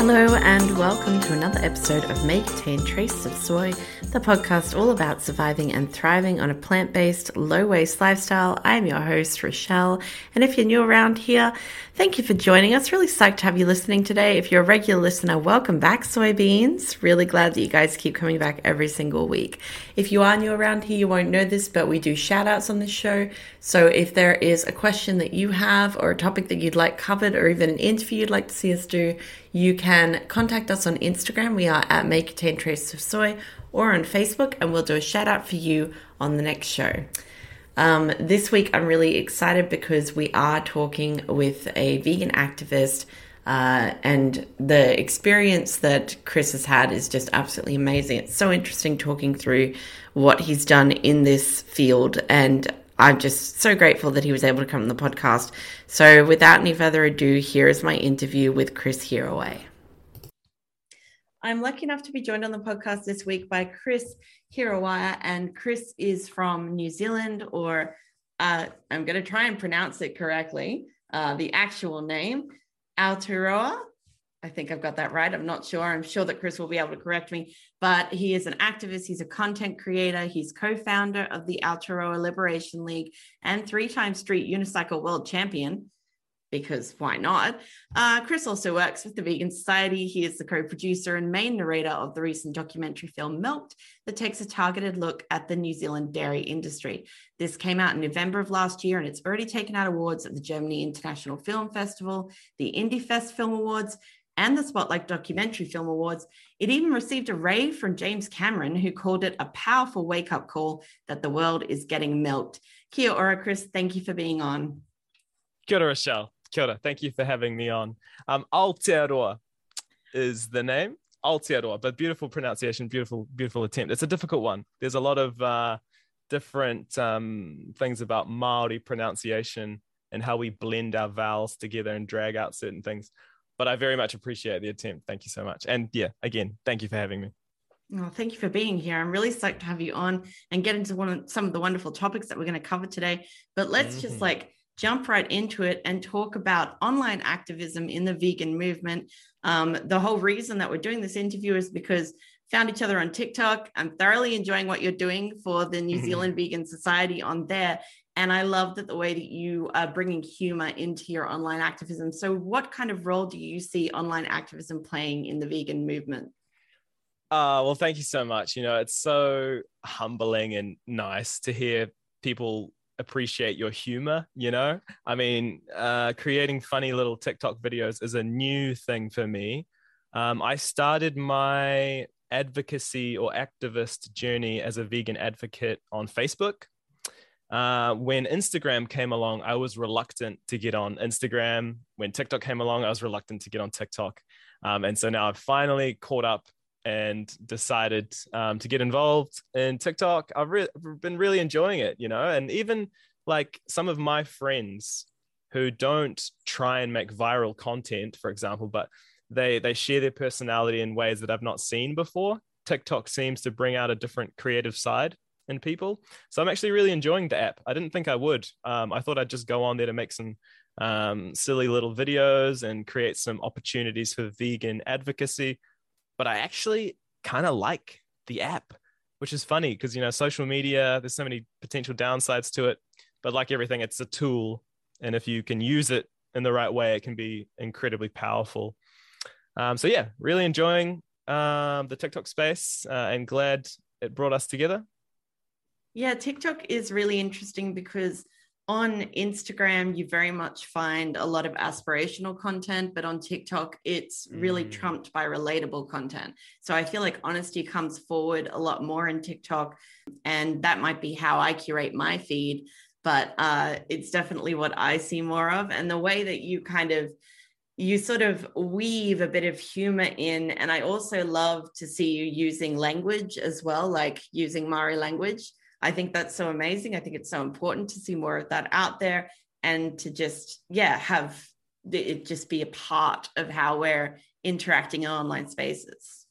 Hello, and welcome to another episode of May Contain Trace of Soy, the podcast all about surviving and thriving on a plant based, low waste lifestyle. I'm your host, Rochelle, and if you're new around here, thank you for joining us. Really psyched to have you listening today. If you're a regular listener, welcome back, soybeans. Really glad that you guys keep coming back every single week. If you are new around here, you won't know this, but we do shout outs on this show. So if there is a question that you have, or a topic that you'd like covered, or even an interview you'd like to see us do, you can contact us on Instagram. We are at May Contain Trace of Soy or on Facebook, and we'll do a shout out for you on the next show. Um, this week, I'm really excited because we are talking with a vegan activist. Uh, and the experience that Chris has had is just absolutely amazing. It's so interesting talking through what he's done in this field. And I'm just so grateful that he was able to come on the podcast. So, without any further ado, here is my interview with Chris Huriwai. I'm lucky enough to be joined on the podcast this week by Chris Huriwai, and Chris is from New Zealand, or uh, I'm going to try and pronounce it correctly. Uh, the actual name, Aotearoa. I think I've got that right. I'm not sure. I'm sure that Chris will be able to correct me, but he is an activist. He's a content creator. He's co founder of the Aotearoa Liberation League and three time street unicycle world champion, because why not? Uh, Chris also works with the Vegan Society. He is the co producer and main narrator of the recent documentary film Milked that takes a targeted look at the New Zealand dairy industry. This came out in November of last year and it's already taken out awards at the Germany International Film Festival, the Indie Fest Film Awards and the Spotlight Documentary Film Awards. It even received a rave from James Cameron, who called it a powerful wake up call that the world is getting milked. Kia ora, Chris. Thank you for being on. Kia ora. Kia ora. Thank you for having me on. Um, Aotearoa is the name. Aotearoa, but beautiful pronunciation, beautiful, beautiful attempt. It's a difficult one. There's a lot of uh, different um, things about Maori pronunciation and how we blend our vowels together and drag out certain things but I very much appreciate the attempt. Thank you so much. And yeah, again, thank you for having me. Well, thank you for being here. I'm really stoked to have you on and get into one of some of the wonderful topics that we're going to cover today. But let's mm-hmm. just like jump right into it and talk about online activism in the vegan movement. Um, the whole reason that we're doing this interview is because found each other on TikTok. I'm thoroughly enjoying what you're doing for the New mm-hmm. Zealand Vegan Society on there. And I love that the way that you are bringing humor into your online activism. So, what kind of role do you see online activism playing in the vegan movement? Uh, well, thank you so much. You know, it's so humbling and nice to hear people appreciate your humor. You know, I mean, uh, creating funny little TikTok videos is a new thing for me. Um, I started my advocacy or activist journey as a vegan advocate on Facebook uh, when Instagram came along, I was reluctant to get on Instagram. When TikTok came along, I was reluctant to get on TikTok. Um, and so now I've finally caught up and decided um, to get involved in TikTok. I've re- been really enjoying it, you know, and even like some of my friends who don't try and make viral content, for example, but they they share their personality in ways that I've not seen before. TikTok seems to bring out a different creative side in people. So I'm actually really enjoying the app. I didn't think I would. Um, I thought I'd just go on there to make some um, silly little videos and create some opportunities for vegan advocacy. But I actually kind of like the app, which is funny because, you know, social media, there's so many potential downsides to it. But like everything, it's a tool. And if you can use it in the right way, it can be incredibly powerful. Um, so, yeah, really enjoying um, the TikTok space uh, and glad it brought us together. Yeah, TikTok is really interesting because on Instagram, you very much find a lot of aspirational content, but on TikTok, it's really mm. trumped by relatable content. So I feel like honesty comes forward a lot more in TikTok. And that might be how I curate my feed. but uh, it's definitely what I see more of. And the way that you kind of you sort of weave a bit of humor in and i also love to see you using language as well like using Maori language i think that's so amazing. I think it's so important to see more of that out there and to just yeah have it just be a part of how we're interacting in online spaces.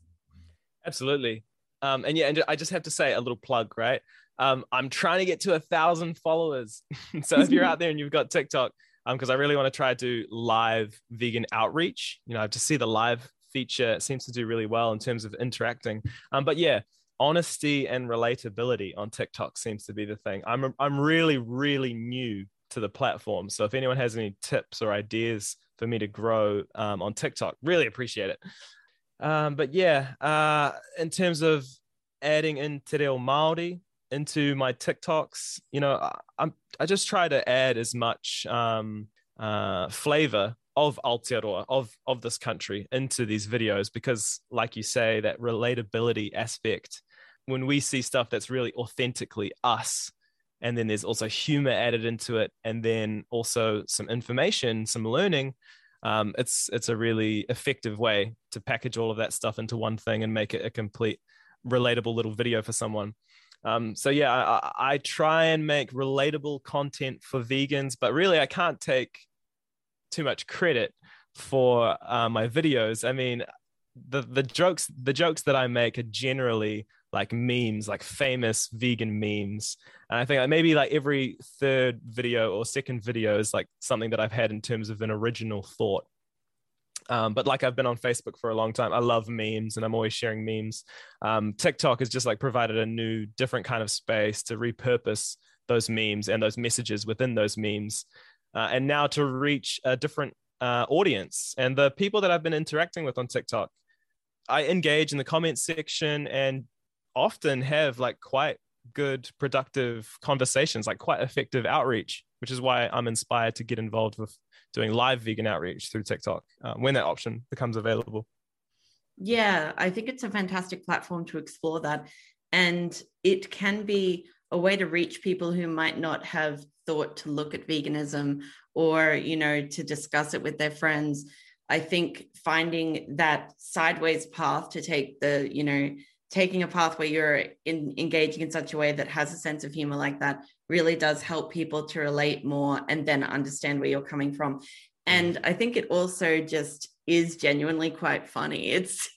Absolutely. Um, and yeah and i just have to say a little plug right? Um, i'm trying to get to a thousand followers. So if you're out there and you've got tiktok because um, I really want to try to do live vegan outreach. You know, to see the live feature seems to do really well in terms of interacting. Um, but yeah, honesty and relatability on TikTok seems to be the thing. I'm I'm really really new to the platform, so if anyone has any tips or ideas for me to grow um, on TikTok, really appreciate it. Um, but yeah, uh, in terms of adding in Te Reo Māori, into my TikToks, you know, I, I'm I just try to add as much um, uh, flavor of Aotearoa of of this country into these videos because, like you say, that relatability aspect. When we see stuff that's really authentically us, and then there's also humor added into it, and then also some information, some learning. Um, it's it's a really effective way to package all of that stuff into one thing and make it a complete relatable little video for someone. Um, so yeah, I, I try and make relatable content for vegans, but really I can't take too much credit for uh, my videos. I mean, the the jokes the jokes that I make are generally like memes, like famous vegan memes. And I think like maybe like every third video or second video is like something that I've had in terms of an original thought. Um, but like I've been on Facebook for a long time. I love memes and I'm always sharing memes. Um, TikTok has just like provided a new, different kind of space to repurpose those memes and those messages within those memes. Uh, and now to reach a different uh, audience. And the people that I've been interacting with on TikTok, I engage in the comment section and often have like quite good, productive conversations, like quite effective outreach, which is why I'm inspired to get involved with doing live vegan outreach through TikTok uh, when that option becomes available. Yeah, I think it's a fantastic platform to explore that. And it can be a way to reach people who might not have thought to look at veganism or, you know, to discuss it with their friends. I think finding that sideways path to take the, you know, taking a path where you're in, engaging in such a way that has a sense of humor like that really does help people to relate more and then understand where you're coming from. And mm. I think it also just is genuinely quite funny. It's,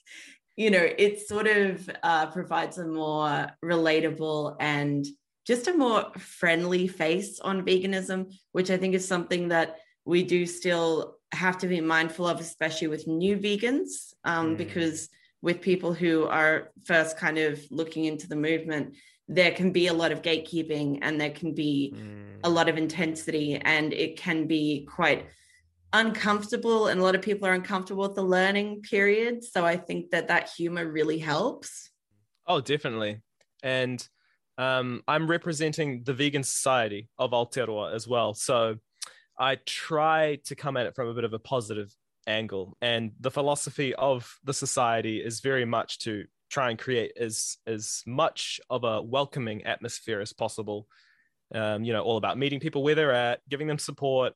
you know, it sort of uh, provides a more relatable and just a more friendly face on veganism, which I think is something that we do still have to be mindful of, especially with new vegans, um, mm. because with people who are first kind of looking into the movement, there can be a lot of gatekeeping and there can be mm. a lot of intensity and it can be quite uncomfortable and a lot of people are uncomfortable with the learning period. So i think that that humor really helps. Oh definitely. And um, i'm representing the vegan society of aotearoa as well. So i try to come at it from a bit of a positive angle and the philosophy of the society is very much to try and create as as much of a welcoming atmosphere as possible. Um, you know, all about meeting people where they're at, giving them support,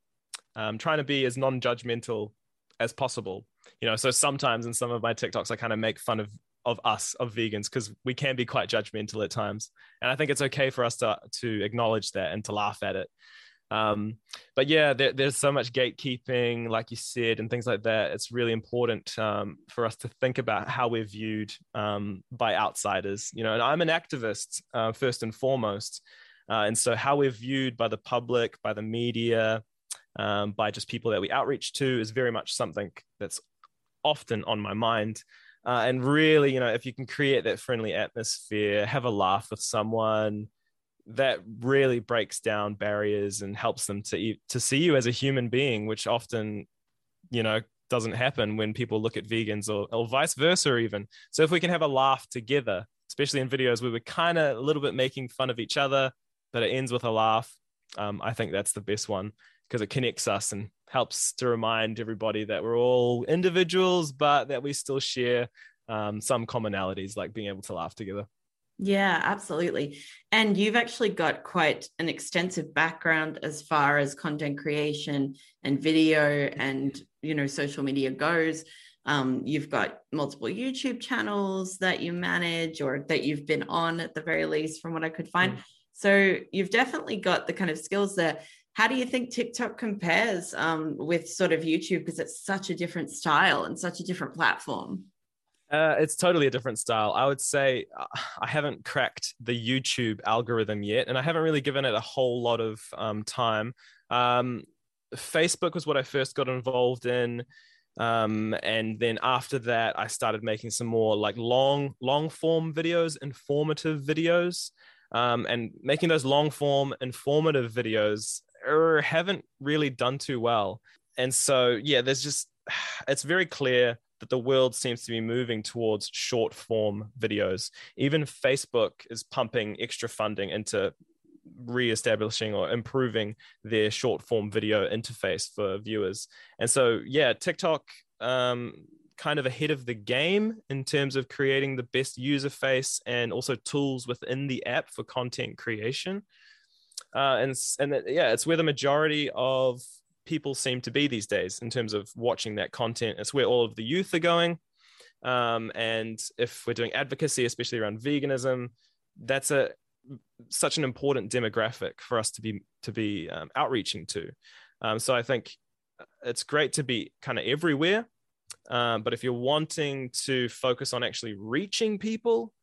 um, trying to be as non-judgmental as possible. You know, so sometimes in some of my TikToks, I kind of make fun of of us of vegans because we can be quite judgmental at times, and I think it's okay for us to to acknowledge that and to laugh at it. Um, but yeah, there, there's so much gatekeeping, like you said, and things like that. It's really important um, for us to think about how we're viewed um, by outsiders. You know, and I'm an activist uh, first and foremost, uh, and so how we're viewed by the public, by the media, um, by just people that we outreach to is very much something that's often on my mind. Uh, and really, you know, if you can create that friendly atmosphere, have a laugh with someone, that really breaks down barriers and helps them to to see you as a human being, which often, you know, doesn't happen when people look at vegans or, or vice versa even. So if we can have a laugh together, especially in videos where we're kind of a little bit making fun of each other, but it ends with a laugh, um, I think that's the best one because it connects us and helps to remind everybody that we're all individuals, but that we still share um, some commonalities like being able to laugh together. Yeah, absolutely. And you've actually got quite an extensive background as far as content creation and video and you know social media goes. Um, you've got multiple YouTube channels that you manage or that you've been on at the very least, from what I could find. Mm. So you've definitely got the kind of skills there. How do you think TikTok compares um, with sort of YouTube because it's such a different style and such a different platform? Uh, it's totally a different style. I would say uh, I haven't cracked the YouTube algorithm yet, and I haven't really given it a whole lot of um, time. Um, Facebook was what I first got involved in. Um, and then after that, I started making some more like long, long form videos, informative videos. Um, and making those long form, informative videos er, haven't really done too well. And so, yeah, there's just, it's very clear that the world seems to be moving towards short form videos. Even Facebook is pumping extra funding into re-establishing or improving their short form video interface for viewers. And so, yeah, TikTok um, kind of ahead of the game in terms of creating the best user face and also tools within the app for content creation. Uh, and and yeah, it's where the majority of people seem to be these days in terms of watching that content. It's where all of the youth are going. Um, and if we're doing advocacy, especially around veganism, that's a such an important demographic for us to be to be um, outreaching to. Um, so I think it's great to be kind of everywhere, um, but if you're wanting to focus on actually reaching people,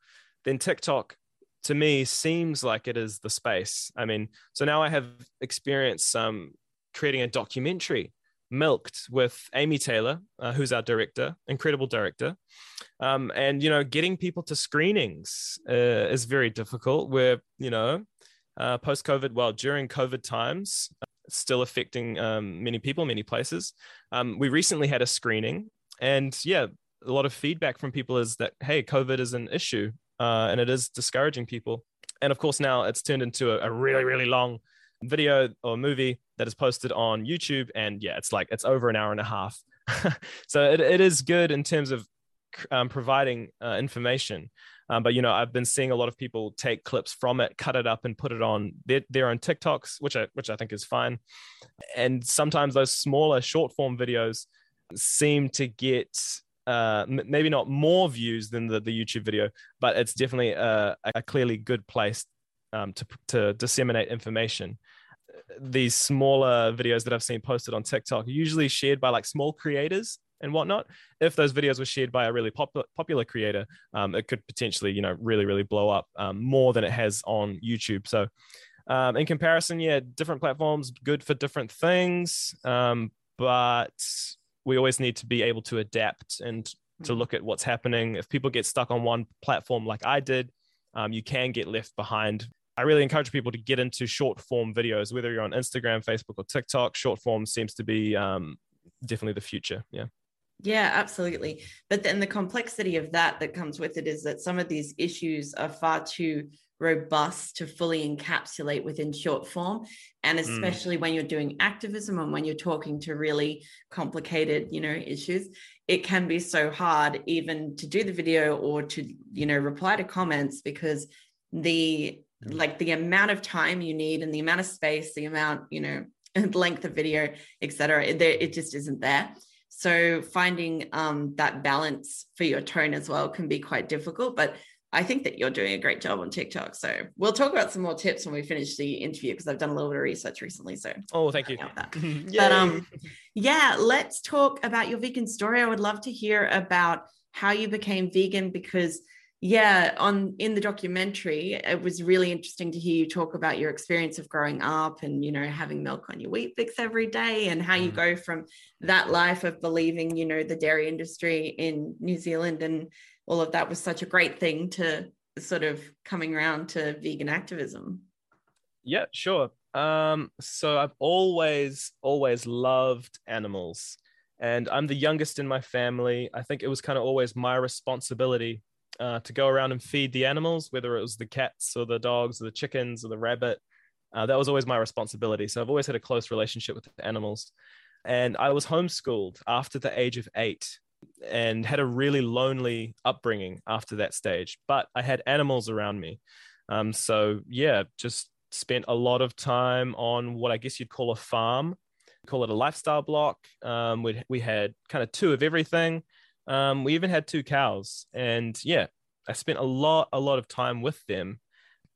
then TikTok to me seems like it is the space. I mean, so now I have experienced um, creating a documentary milked with amy taylor uh, who's our director incredible director. Um, and you know getting people to screenings uh, is very difficult. Where you know uh, post covid well during covid times still affecting um, many people many places. Um, we recently had a screening and yeah a lot of feedback from people is that hey covid is an issue uh, and it is discouraging people. And of course now it's turned into a, a really really long video or movie that is posted on YouTube. And yeah, it's like it's over an hour and a half. so it, it is good in terms of um, providing uh, information. Um, but you know, I've been seeing a lot of people take clips from it, cut it up, and put it on their, their own TikToks, which I which I think is fine. And sometimes those smaller short form videos seem to get uh, m- maybe not more views than the, the YouTube video, but it's definitely a, a clearly good place um, to to disseminate information these smaller videos that I've seen posted on TikTok, usually shared by like small creators and whatnot. If those videos were shared by a really popular popular creator, um, it could potentially, you know, really really blow up um, more than it has on YouTube. So, um, in comparison, yeah, different platforms good for different things, um, but we always need to be able to adapt and to mm. look at what's happening. If people get stuck on one platform like I did, um, you can get left behind I really encourage people to get into short form videos, whether you're on Instagram, Facebook, or TikTok. Short form seems to be um, definitely the future. Yeah. Yeah, absolutely. But then the complexity of that that comes with it is that some of these issues are far too robust to fully encapsulate within short form and hmm. especially mm. when you're doing activism and when you're talking to really complicated you know issues it can be so hard even to do the video or to you know reply to comments because the like the amount of time you need and the amount of space the amount you know and length of video etc it, it just isn't there. So finding um, that balance for your tone as well can be quite difficult but i think that you're doing a great job on tiktok. So we'll talk about some more tips when we finish the interview because i've done a little bit of research recently so oh thank you. But um yeah let's talk about your vegan story. I would love to hear about how you became vegan because yeah on in the documentary it was really interesting to hear you talk about your experience of growing up and you know having milk on your Weet-Bix every day and how you mm. go from that life of believing you know the dairy industry in new zealand and all of that was such a great thing to sort of coming around to vegan activism. Yeah sure. Um so i've always always loved animals and i'm the youngest in my family. I think it was kind of always my responsibility uh, to go around and feed the animals, whether it was the cats or the dogs or the chickens or the rabbit. Uh, that was always my responsibility. So I've always had a close relationship with the animals. And I was homeschooled after the age of eight. and had a really lonely upbringing after that stage. But I had animals around me. Um, so, yeah, just spent a lot of time on what I guess you'd call a farm, call it a lifestyle block. Um, we, we had kind of two of everything. Um, we even had two cows. And yeah, I spent a lot, a lot of time with them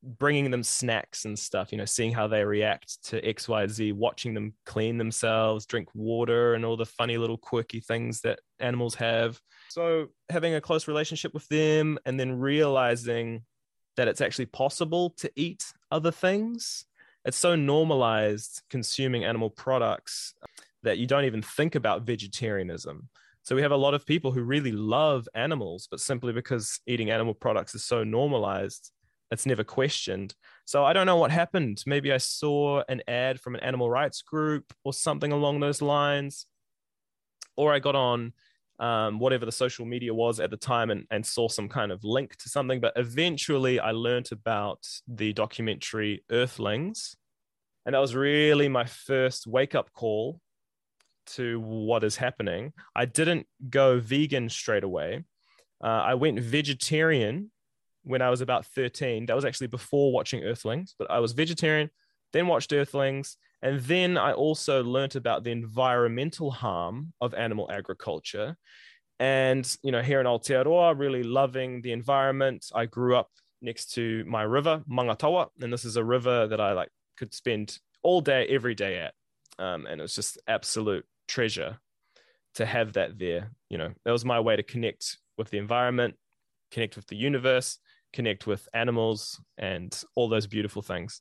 bringing them snacks and stuff, you know, seeing how they react to XYZ, watching them clean themselves, drink water, and all the funny little quirky things that animals have. So, having a close relationship with them and then realizing that it's actually possible to eat other things. It's so normalized consuming animal products that you don't even think about vegetarianism. So we have a lot of people who really love animals, but simply because eating animal products is so normalized, it's never questioned. So I don't know what happened. Maybe I saw an ad from an animal rights group or something along those lines. Or I got on um, whatever the social media was at the time and, and saw some kind of link to something. But eventually I learned about the documentary Earthlings. And that was really my first wake up call to what is happening. I didn't go vegan straight away. Uh, I went vegetarian when I was about 13. That was actually before watching Earthlings, but I was vegetarian, then watched Earthlings. And then I also learnt about the environmental harm of animal agriculture. And, you know, here in Aotearoa, really loving the environment. I grew up next to my river, Mangatawa. And this is a river that I like could spend all day, every day at. Um, and it was just absolute treasure to have that there. You know, that was my way to connect with the environment, connect with the universe, connect with animals, and all those beautiful things.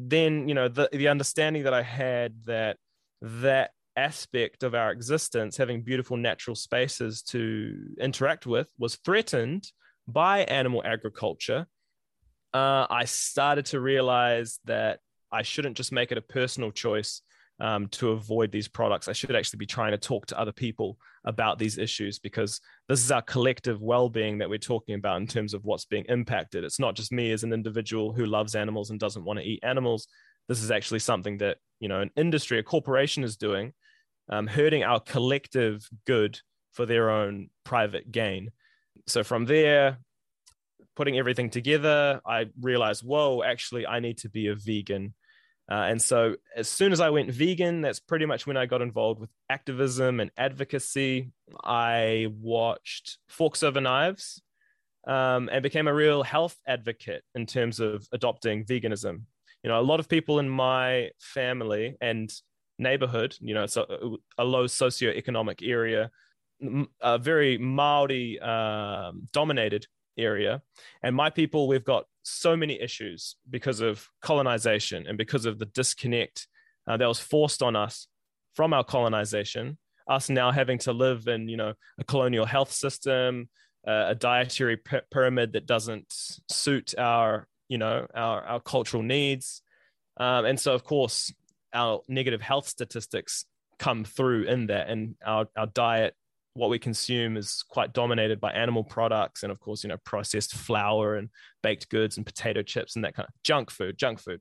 Then, you know, the, the understanding that I had that that aspect of our existence, having beautiful natural spaces to interact with, was threatened by animal agriculture. Uh, I started to realize that I shouldn't just make it a personal choice um, to avoid these products. I should actually be trying to talk to other people about these issues because this is our collective well being that we're talking about in terms of what's being impacted. It's not just me as an individual who loves animals and doesn't want to eat animals. This is actually something that, you know, an industry, a corporation is doing, um, hurting our collective good for their own private gain. So from there, putting everything together, I realized, whoa, actually, I need to be a vegan uh, and so, as soon as I went vegan, that's pretty much when I got involved with activism and advocacy. I watched Forks Over Knives um, and became a real health advocate in terms of adopting veganism. You know, a lot of people in my family and neighborhood, you know, it's a, a low socioeconomic area, a very Maori um, dominated area. And my people, we've got so many issues because of colonization and because of the disconnect uh, that was forced on us from our colonization us now having to live in you know a colonial health system uh, a dietary p- pyramid that doesn't suit our you know our, our cultural needs. Um, and so of course our negative health statistics come through in that and our, our diet what we consume is quite dominated by animal products and of course you know processed flour and baked goods and potato chips and that kind of junk food junk food.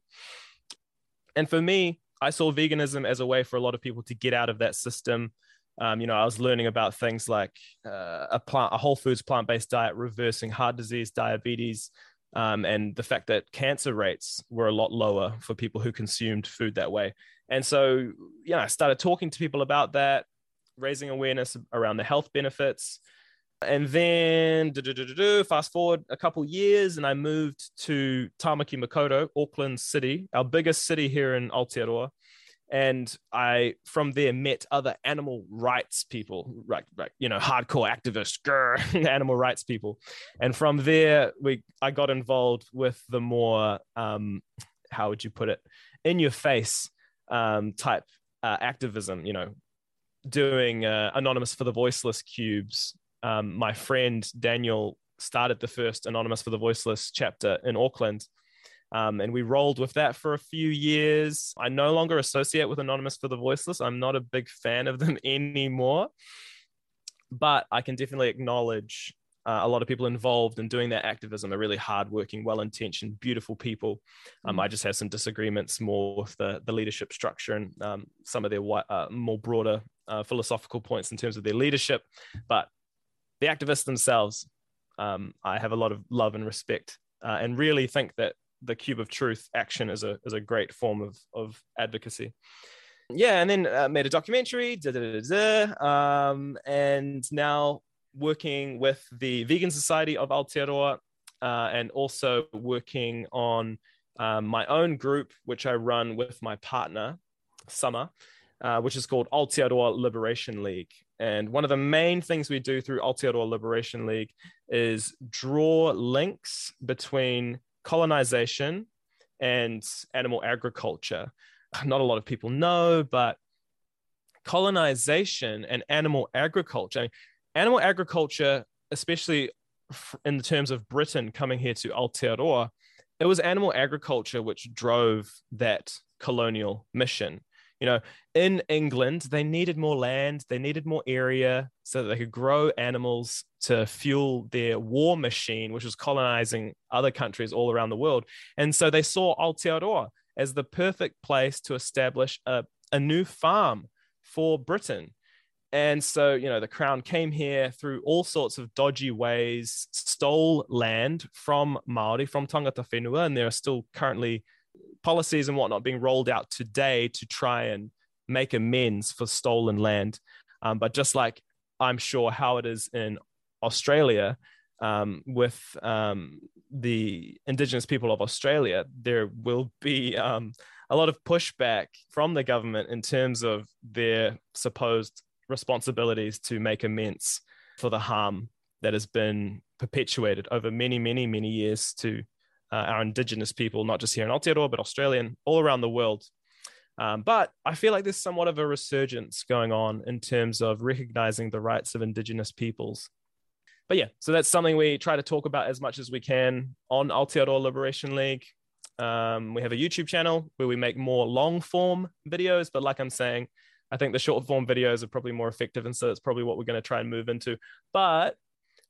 And for me i saw veganism as a way for a lot of people to get out of that system. Um, you know i was learning about things like uh, a plant a whole foods plant-based diet reversing heart disease diabetes um, and the fact that cancer rates were a lot lower for people who consumed food that way. And so yeah i started talking to people about that raising awareness around the health benefits. And then fast forward a couple years, and I moved to Tamaki Makaurau, Auckland City, our biggest city here in Aotearoa. And I, from there, met other animal rights people, right, right you know, hardcore activists, grr, animal rights people. And from there, we, I got involved with the more, um, how would you put it, in your face um, type uh, activism, you know, doing uh, Anonymous for the Voiceless cubes, um, my friend Daniel started the first Anonymous for the Voiceless chapter in Auckland. Um, and we rolled with that for a few years. I no longer associate with Anonymous for the Voiceless. I'm not a big fan of them anymore. But I can definitely acknowledge uh, a lot of people involved in doing that activism are really hardworking, well-intentioned, beautiful people. Um, mm. I just have some disagreements more with the, the leadership structure and um, some of their uh, more broader uh, philosophical points in terms of their leadership, but the activists themselves, um, I have a lot of love and respect, uh, and really think that the Cube of Truth action is a is a great form of of advocacy. Yeah, and then uh, made a documentary, da, da, da, um, and now working with the Vegan Society of Aotearoa, uh, and also working on um, my own group, which I run with my partner, Summer, uh, which is called Aotearoa Liberation League. And one of the main things we do through Aotearoa Liberation League is draw links between colonization and animal agriculture. Not a lot of people know, but colonization and animal agriculture, I mean, animal agriculture, especially in the terms of Britain coming here to Aotearoa, it was animal agriculture which drove that colonial mission. You know, in England, they needed more land, they needed more area so that they could grow animals to fuel their war machine, which was colonizing other countries all around the world. And so they saw Aotearoa as the perfect place to establish a, a new farm for Britain. And so, you know, the crown came here through all sorts of dodgy ways, stole land from Maori, from Tangata Whenua, and there are still currently policies and whatnot being rolled out today to try and make amends for stolen land. Um, but just like I'm sure how it is in Australia, um, with um, the Indigenous people of Australia, there will be um, a lot of pushback from the government in terms of their supposed responsibilities to make amends for the harm that has been perpetuated over many, many, many years to uh, our Indigenous people, not just here in Aotearoa, but Australian, all around the world. Um, but I feel like there's somewhat of a resurgence going on in terms of recognizing the rights of Indigenous peoples. But yeah, so that's something we try to talk about as much as we can on Aotearoa Liberation League. Um, we have a YouTube channel where we make more long form videos, but like I'm saying, I think the short form videos are probably more effective. And so that's probably what we're going to try and move into. But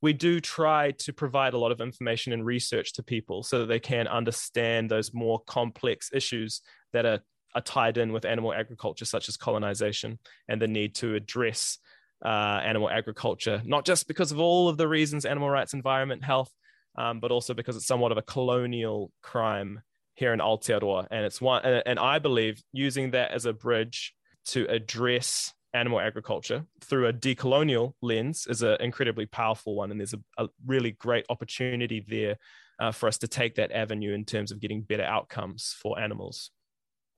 we do try to provide a lot of information and research to people so that they can understand those more complex issues that are, are tied in with animal agriculture, such as colonization and the need to address uh, animal agriculture, not just because of all of the reasons animal rights, environment, health, um, but also because it's somewhat of a colonial crime here in Aotearoa. And it's one, and, and I believe using that as a bridge to address animal agriculture through a decolonial lens is an incredibly powerful one. And there's a, a really great opportunity there uh, for us to take that avenue in terms of getting better outcomes for animals.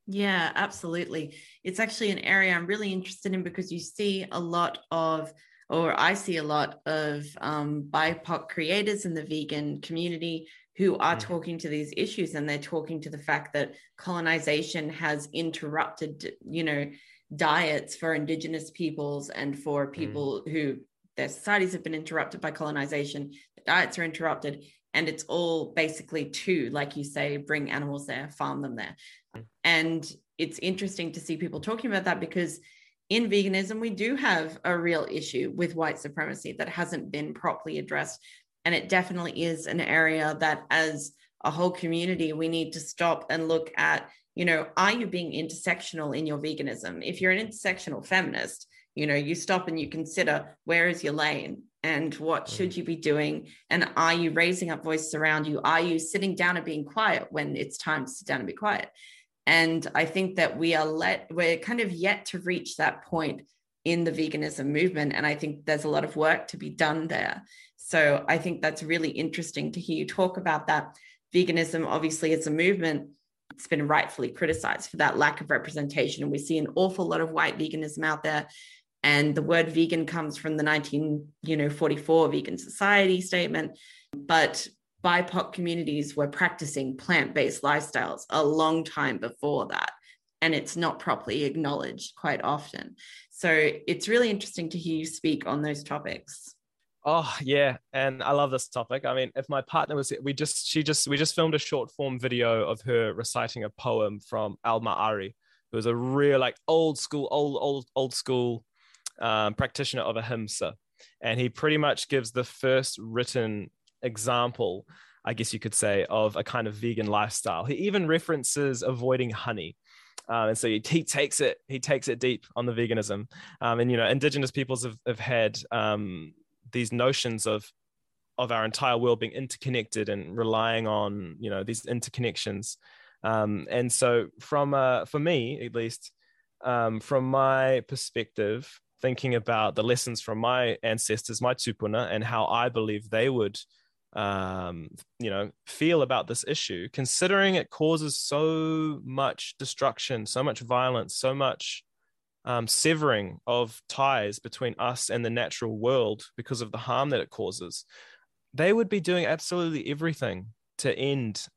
Yeah, absolutely. It's actually an area I'm really interested in because you see a lot of, or I see a lot of um, BIPOC creators in the vegan community who are mm. talking to these issues and they're talking to the fact that colonization has interrupted, you know, diets for indigenous peoples and for mm. people mm. who their societies have been interrupted by colonization the diets are interrupted and it's all basically to like you say bring animals there farm them there mm. and it's interesting to see people talking about that because in veganism we do have a real issue with white supremacy that hasn't been properly addressed and it definitely is an area that as a whole community we need to stop and look at you know are you being intersectional in your veganism? If you're an intersectional feminist you know you stop and you consider where is your lane and what should mm. you be doing? And are you raising up voices around you? Are you sitting down and being quiet when it's time to sit down and be quiet? And i think that we are let we're kind of yet to reach that point in the veganism movement and i think there's a lot of work to be done there. So i think that's really interesting to hear you talk about that. Veganism obviously is a movement it's been rightfully criticized for that lack of representation. And we see an awful lot of white veganism out there. And the word vegan comes from the 1944 Vegan Society statement. But BIPOC communities were practicing plant based lifestyles a long time before that. And it's not properly acknowledged quite often. So it's really interesting to hear you speak on those topics. Oh yeah, and I love this topic. I mean, if my partner was, we just she just we just filmed a short form video of her reciting a poem from Al Ma'ari, who was a real like old school, old old old school um, practitioner of ahimsa, and he pretty much gives the first written example, I guess you could say, of a kind of vegan lifestyle. He even references avoiding honey. Um, and so he, he, takes it he takes it deep on the veganism um, and you know indigenous peoples have, have had um, these notions of of our entire world being interconnected and relying on you know these interconnections. Um, and so from uh, for me at least um, from my perspective thinking about the lessons from my ancestors my tupuna and how i believe they would um, you know, feel about this issue, considering it causes so much destruction, so much violence, so much um, severing of ties between us and the natural world because of the harm that it causes, they would be doing absolutely everything to end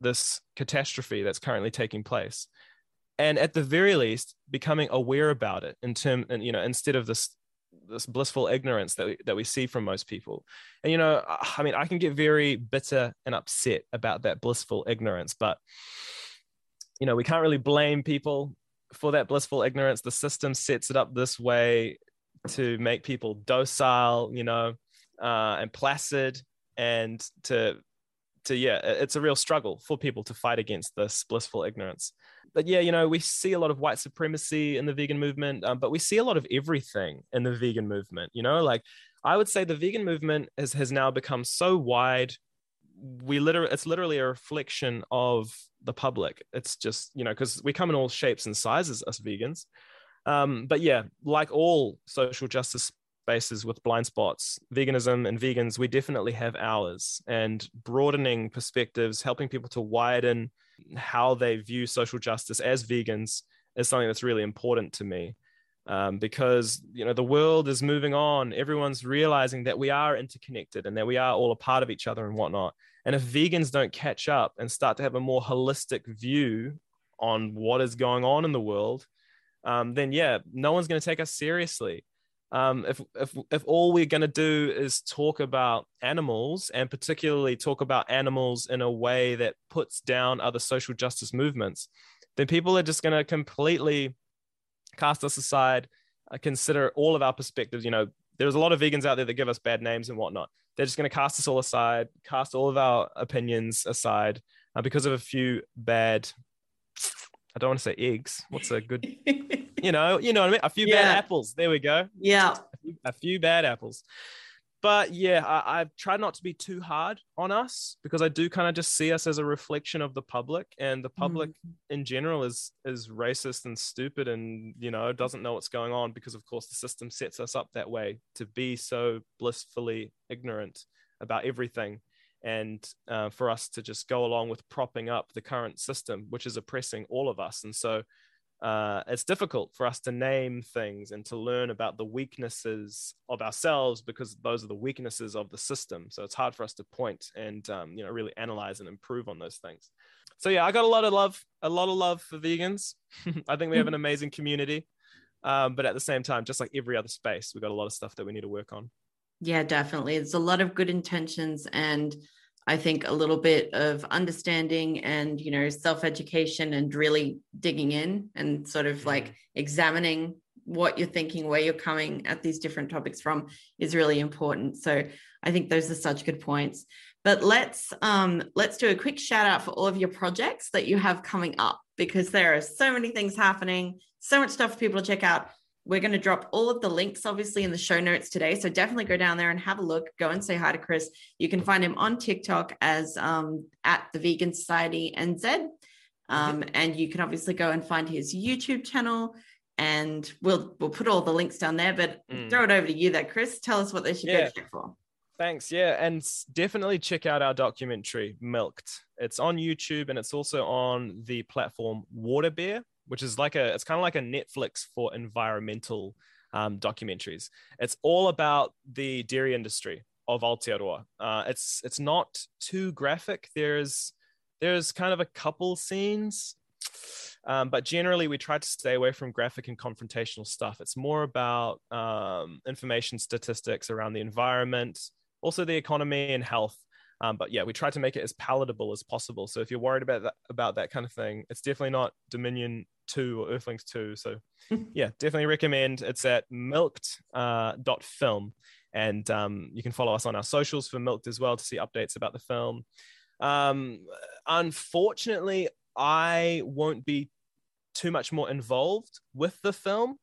this catastrophe that's currently taking place and at the very least becoming aware about it in term and you know instead of this this blissful ignorance that we, that we see from most people. And you know, I mean, I can get very bitter and upset about that blissful ignorance, but you know, we can't really blame people for that blissful ignorance. The system sets it up this way to make people docile, you know, uh, and placid, and to to yeah, it's a real struggle for people to fight against this blissful ignorance but yeah, you know, we see a lot of white supremacy in the vegan movement, um, but we see a lot of everything in the vegan movement. You know, like I would say the vegan movement has has now become so wide. We literally, it's literally a reflection of the public. It's just you know because we come in all shapes and sizes as vegans. Um, but yeah, like all social justice spaces with blind spots, veganism and vegans, we definitely have ours and broadening perspectives, helping people to widen how they view social justice as vegans is something that's really important to me um, because you know the world is moving on everyone's realizing that we are interconnected and that we are all a part of each other and whatnot and if vegans don't catch up and start to have a more holistic view on what is going on in the world um, then yeah no one's going to take us seriously um, if, if, if all we're going to do is talk about animals and particularly talk about animals in a way that puts down other social justice movements, then people are just going to completely cast us aside, uh, consider all of our perspectives. You know, there's a lot of vegans out there that give us bad names and whatnot. They're just going to cast us all aside, cast all of our opinions aside uh, because of a few bad I don't want to say eggs. What's a good, you know, you know what I mean? A few yeah. bad apples. There we go. Yeah. A few, a few bad apples. But yeah, I, I've tried not to be too hard on us because I do kind of just see us as a reflection of the public, and the public mm. in general is is racist and stupid, and you know doesn't know what's going on because of course the system sets us up that way to be so blissfully ignorant about everything and uh, for us to just go along with propping up the current system, which is oppressing all of us. And so uh, it's difficult for us to name things and to learn about the weaknesses of ourselves because those are the weaknesses of the system. So it's hard for us to point and um, you know really analyze and improve on those things. So yeah, I got a lot of love, a lot of love for vegans. I think we have an amazing community, um, but at the same time, just like every other space, we got a lot of stuff that we need to work on. Yeah, definitely. It's a lot of good intentions and I think a little bit of understanding and you know self-education and really digging in and sort of like examining what you're thinking, where you're coming at these different topics from is really important. So I think those are such good points. But let's um, let's do a quick shout out for all of your projects that you have coming up because there are so many things happening, so much stuff for people to check out. We're going to drop all of the links, obviously, in the show notes today. So definitely go down there and have a look. Go and say hi to Chris. You can find him on TikTok as um, at the Vegan Society NZ. Um. And you can obviously go and find his YouTube channel. And we'll we'll put all the links down there. But mm. throw it over to you there, Chris. Tell us what they should yeah. go check for. Thanks. Yeah. And definitely check out our documentary, Milked. It's on YouTube and it's also on the platform Waterbear which is like a it's kind of like a Netflix for environmental um, documentaries. It's all about the dairy industry of Aotearoa. Uh, it's it's not too graphic. There's there's kind of a couple scenes, um, but generally we try to stay away from graphic and confrontational stuff. It's more about um, information statistics around the environment, also the economy and health. Um, but yeah, we try to make it as palatable as possible. So if you're worried about that about that kind of thing, it's definitely not Dominion two or Earthlings two. So yeah, definitely recommend. It's at milked uh, dot film, and um, you can follow us on our socials for Milked as well to see updates about the film. Um, unfortunately, I won't be too much more involved with the film.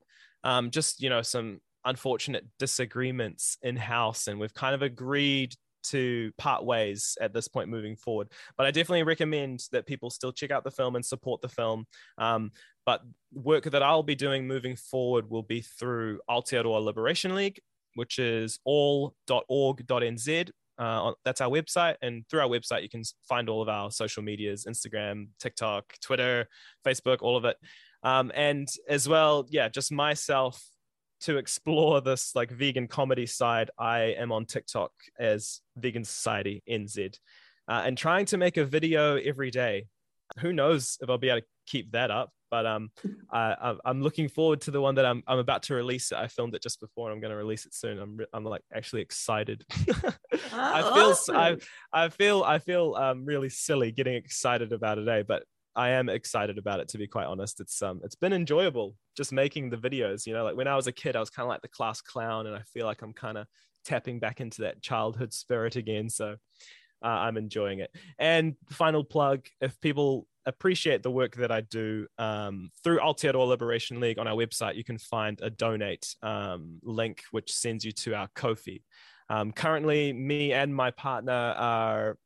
Um, just you know some unfortunate disagreements in house, and we've kind of agreed to part ways at this point moving forward. But I definitely recommend that people still check out the film and support the film. Um, but work that I'll be doing moving forward will be through Aotearoa Liberation League, which is all.org.nz. Uh, that's our website. And through our website, you can find all of our social medias Instagram, TikTok, Twitter, Facebook, all of it. Um, and as well, yeah, just myself to explore this like vegan comedy side, I am on TikTok as Vegan Society NZ uh, and trying to make a video every day. Who knows if I'll be able to keep that up? But um, I, I'm looking forward to the one that I'm, I'm about to release. I filmed it just before, and I'm going to release it soon. I'm, I'm like actually excited. I feel awesome. I, I feel I feel um, really silly getting excited about it, eh? But I am excited about it to be quite honest. It's um it's been enjoyable just making the videos, you know, like when I was a kid I was kind of like the class clown and I feel like I'm kind of tapping back into that childhood spirit again, so uh, I'm enjoying it. And final plug if people appreciate the work that I do um, through Aotearoa Liberation League on our website, you can find a donate um, link which sends you to our Ko-fi. Um, currently, me and my partner are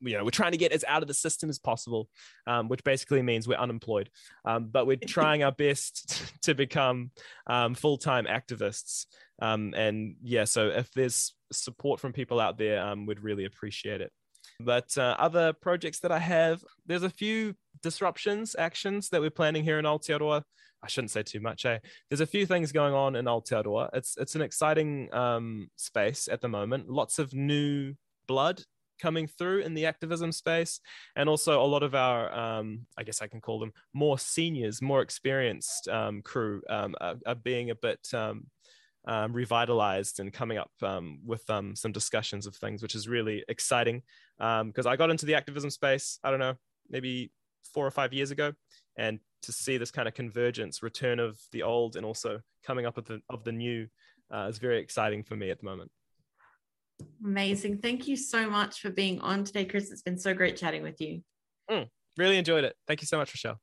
you know we're trying to get as out of the system as possible um, which basically means we're unemployed um, but we're trying our best to become um, full-time activists um, and yeah so if there's support from people out there um, we'd really appreciate it but uh, other projects that i have there's a few disruptions actions that we're planning here in Aotearoa I shouldn't say too much. Eh? There's a few things going on in Aotearoa. It's it's an exciting um, space at the moment. Lots of new blood coming through in the activism space and also a lot of our um, i guess i can call them more seniors more experienced um, crew um, are, are, being a bit um, um, revitalized and coming up um, with some discussions of things which is really exciting. Because i got into the activism space i don't know maybe four or five years ago and to see this kind of convergence return of the old and also coming up with the, of the new uh, is very exciting for me at the moment Amazing. Thank you so much for being on today, Chris. It's been so great chatting with you. Mm, really enjoyed it. Thank you so much, Rochelle.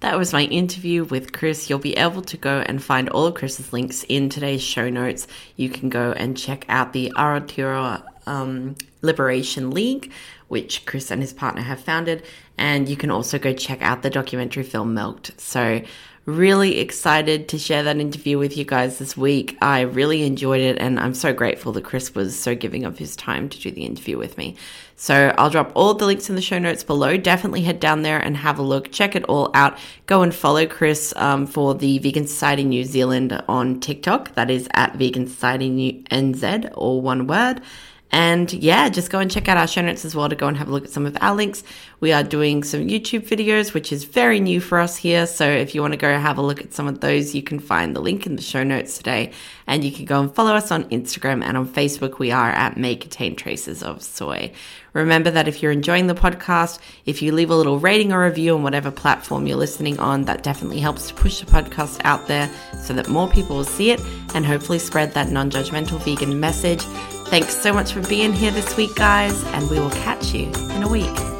That was my interview with Chris. You'll be able to go and find all of Chris's links in today's show notes. You can go and check out the Aotearoa um, Liberation League, which Chris and his partner have founded, and you can also go check out the documentary film Milked. So Really excited to share that interview with you guys this week. I really enjoyed it, and I'm so grateful that Chris was so giving of his time to do the interview with me. So I'll drop all the links in the show notes below. Definitely head down there and have a look. Check it all out. Go and follow Chris um, for the Vegan Society New Zealand on TikTok. That is at Vegan Society NZ, all one word. And yeah, just go and check out our show notes as well to go and have a look at some of our links. We are doing some YouTube videos, which is very new for us here. So if you want to go have a look at some of those, you can find the link in the show notes today. And you can go and follow us on Instagram and on Facebook. We are at May Contain Traces of Soy. Remember that if you're enjoying the podcast, if you leave a little rating or review on whatever platform you're listening on, that definitely helps to push the podcast out there so that more people will see it and hopefully spread that non judgmental vegan message. Thanks so much for being here this week, guys, and we will catch you in a week.